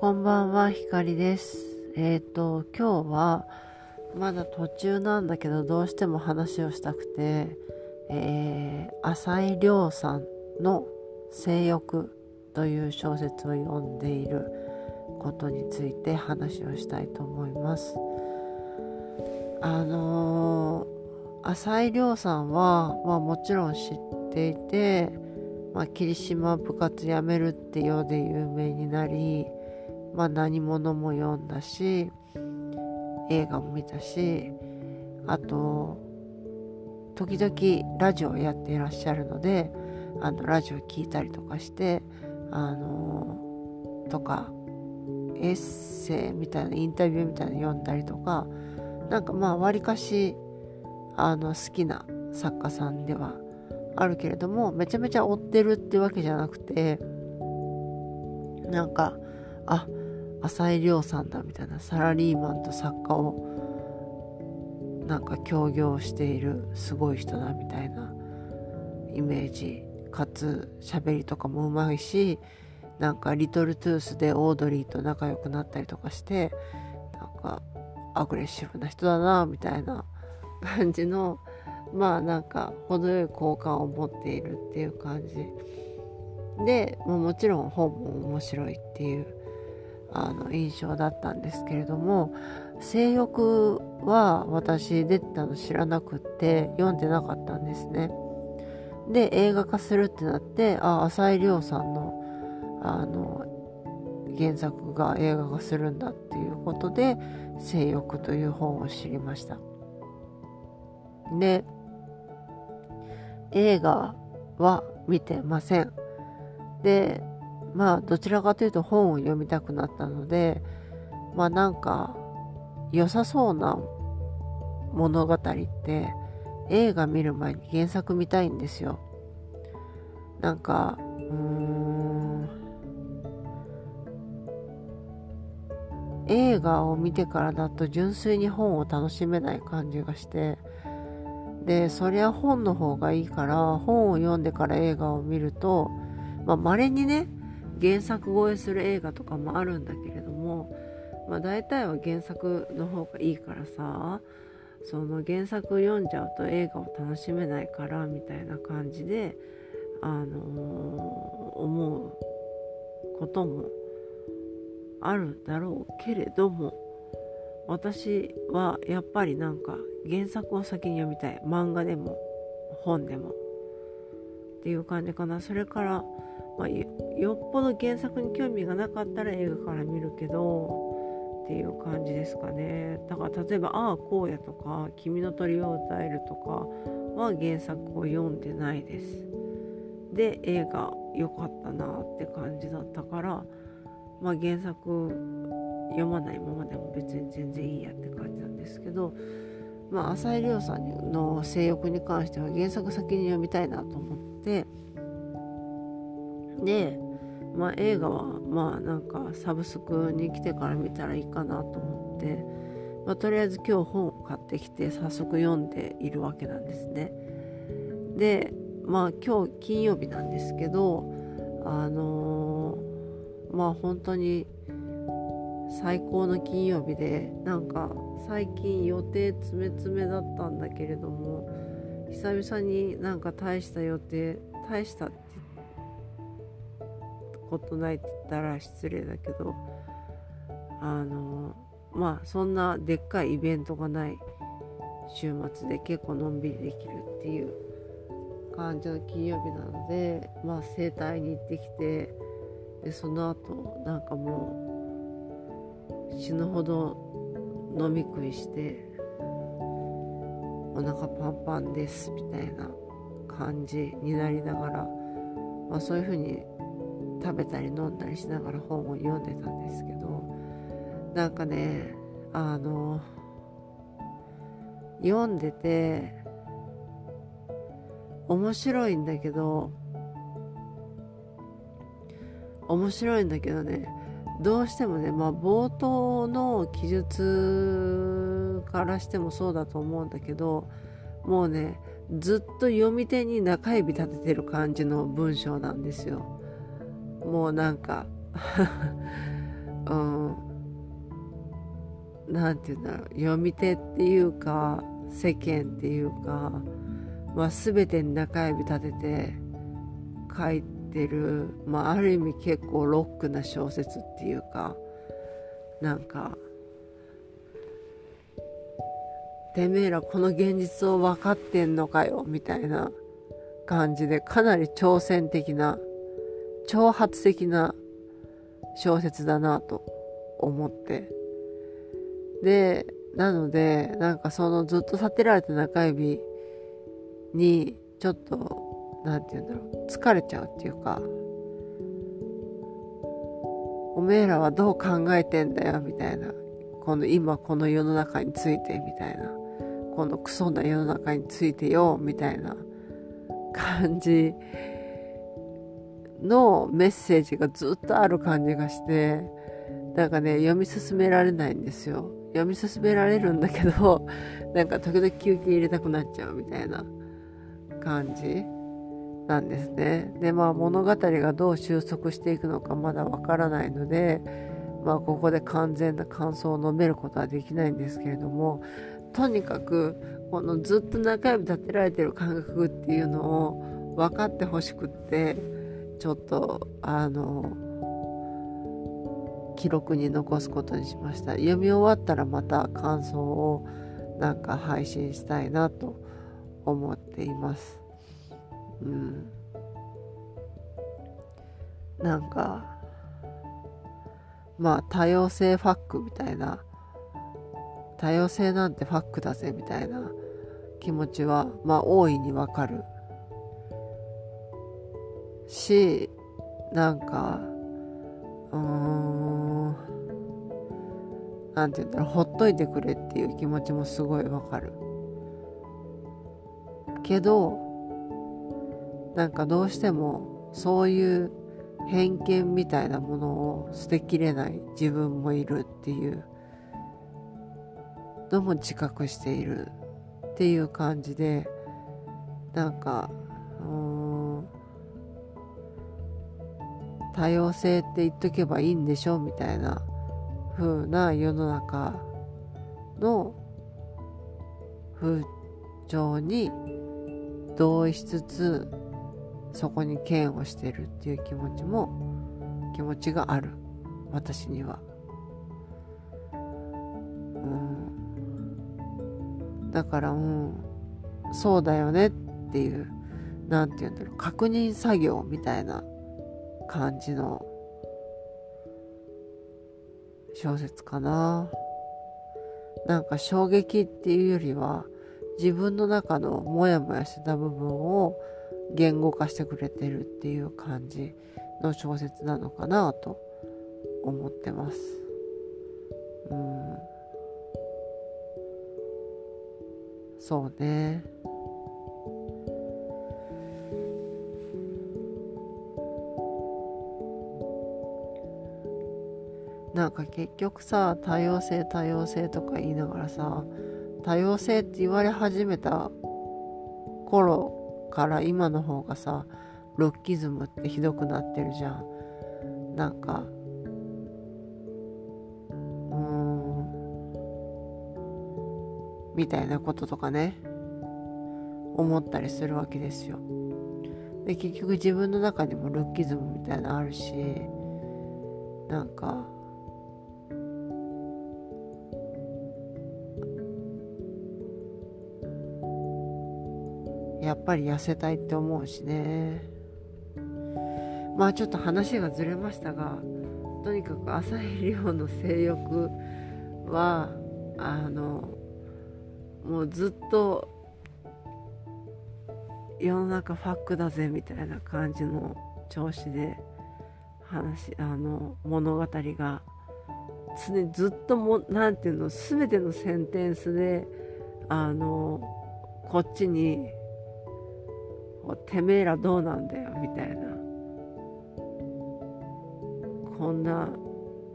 こんばんは、ひかりです。えっ、ー、と、今日は、まだ途中なんだけど、どうしても話をしたくて、えー、浅井亮さんの性欲という小説を読んでいることについて話をしたいと思います。あのー、浅井亮さんは、まあもちろん知っていて、まあ、霧島部活やめるってようで有名になり、まあ、何者も読んだし映画も見たしあと時々ラジオをやっていらっしゃるのであのラジオ聞いたりとかしてあのとかエッセイみたいなインタビューみたいなの読んだりとかなんかまあわりかしあの好きな作家さんではあるけれどもめちゃめちゃ追ってるってわけじゃなくてなんかあ浅井亮さんだみたいなサラリーマンと作家をなんか協業しているすごい人だみたいなイメージ。かつ喋りとかもうまいしなんかリトルトゥースでオードリーと仲良くなったりとかしてなんかアグレッシブな人だなみたいな感じのまあなんか程よい好感を持っているっていう感じ。で、まあ、もちろん本も面白いっていうあの印象だったんですけれども性欲は私出てたの知らなくって読んでなかったんですね。で映画化するってなってあ浅井亮さんのあの原作が映画化するんだっていうことで「性欲」という本を知りました。で映画は見てません。でまあどちらかというと本を読みたくなったのでまあなんか良さそうな物語って映画見る前に原作見たいんですよ。なんかうーん映画を見てからだと純粋に本を楽しめない感じがしてでそりゃ本の方がいいから本を読んでから映画を見るとまあ稀にね原作超えする映画とかもあるんだけれども、まあ、大体は原作の方がいいからさその原作読んじゃうと映画を楽しめないからみたいな感じで、あのー、思うこともあるだろうけれども私はやっぱりなんか原作を先に読みたい。漫画でも本でも。っていう感じかな。それからまあ、よっぽど原作に興味がなかったら映画から見るけどっていう感じですかね。だから例えば「ああこうや」とか「君の鳥を歌える」とかは原作を読んでないです。で映画良かったなって感じだったからまあ原作読まないままでも別に全然いいやって感じなんですけどまあ浅井亮さんの性欲に関しては原作先に読みたいなと思ってで、まあ、映画はまあなんかサブスクに来てから見たらいいかなと思って、まあ、とりあえず今日本を買ってきて早速読んでいるわけなんですね。でまあ今日金曜日なんですけどあのー、まあ本当に最高の金曜日でなんか最近予定詰め詰めだったんだけれども久々になんか大した予定大したってことないって言ったら失礼だけどあのまあそんなでっかいイベントがない週末で結構のんびりできるっていう感じの金曜日なのでまあ整体に行ってきてでその後なんかもう死ぬほど飲み食いしてお腹パンパンですみたいな感じになりながら、まあ、そういうふうに食べたり飲んだりしながら本を読んでたんですけどなんかねあの読んでて面白いんだけど面白いんだけどねどうしてもねまあ冒頭の記述からしてもそうだと思うんだけどもうねずっと読み手に中指立ててる感じの文章なんですよ。もうなんか うんなんて言うんだろう読み手っていうか世間っていうか、まあ、全てに中指立てて書いてる、まあ、ある意味結構ロックな小説っていうかなんかてめえらこの現実を分かってんのかよみたいな感じでかなり挑戦的な挑発的な小説だなと思って。でなのでなんかそのずっと立てられた中指にちょっと何て言うんだろう疲れちゃうっていうかおめえらはどう考えてんだよみたいな。この今この世の中についてみたいな。このクソな世の中についてよみたいな感じのメッセージがずっとある感じがしてなんかね読み進められないんですよ。読み進められるんだけど なんか時々休憩入れたくなっちゃうみたいな感じなんですね。でまあ物語がどう収束していくのかまだわからないのでまあここで完全な感想を述べることはできないんですけれどもとにかくこのずっと中指立てられてる感覚っていうのを分かってほしくってちょっとあの記録に残すことにしました。読み終わったらまた感想をなんか配信したいなと思っています。うん。なんかまあ多様性ファックみたいな多様性なんてファックだぜみたいな気持ちはまあ大いにわかる。しなんかうーんなんて言うんだろうほっといてくれっていう気持ちもすごいわかる。けどなんかどうしてもそういう偏見みたいなものを捨てきれない自分もいるっていうのも自覚しているっていう感じでなんかうん多様性って言っとけばいいんでしょみたいな風な世の中の風潮に同意しつつそこに嫌悪してるっていう気持ちも気持ちがある私には。うんだからもうそうだよねっていう何て言うんだろう確認作業みたいな感じの小説かな。なんか衝撃っていうよりは自分の中のモヤモヤしてた部分を言語化してくれてるっていう感じの小説なのかなと思ってます。うん。そうね。なんか結局さ多様性多様性とか言いながらさ多様性って言われ始めた頃から今の方がさロッキズムってひどくなってるじゃん。なんかうんみたいなこととかね思ったりするわけですよ。で結局自分の中にもルッキズムみたいなのあるしなんかぱり痩せたいって思うしね。まあちょっと話がずれましたがとにかく朝日亮の性欲はあのもうずっと世の中ファックだぜみたいな感じの調子で話あの物語が常にずっとも何て言うの全てのセンテンスであのこっちにてめえらどうなんだよみたいな。こんな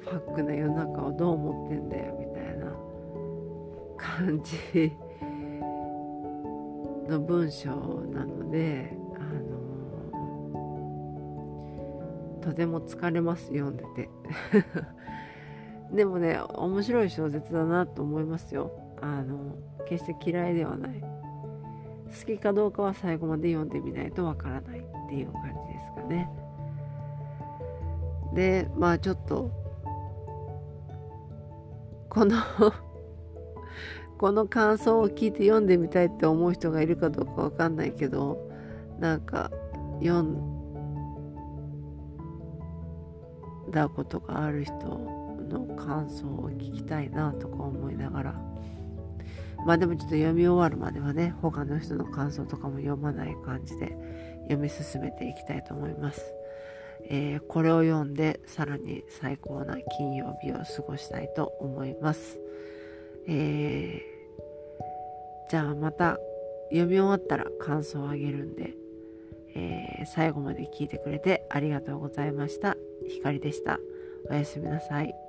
ファックな世の中をどう思ってんだよみたいな。感じの文章なのであのとても疲れます読んでて。でもね面白い小説だなと思いますよ。あの決して嫌いではない。好きかどうかは最後まで読んでみないとわからないっていう感じですかね。でまあちょっとこの この感想を聞いて読んでみたいって思う人がいるかどうかわかんないけどなんか読んだことがある人の感想を聞きたいなとか思いながら。まあでもちょっと読み終わるまではね他の人の感想とかも読まない感じで読み進めていきたいと思います、えー、これを読んでさらに最高な金曜日を過ごしたいと思いますえー、じゃあまた読み終わったら感想をあげるんで、えー、最後まで聞いてくれてありがとうございました。ひかりでした。おやすみなさい。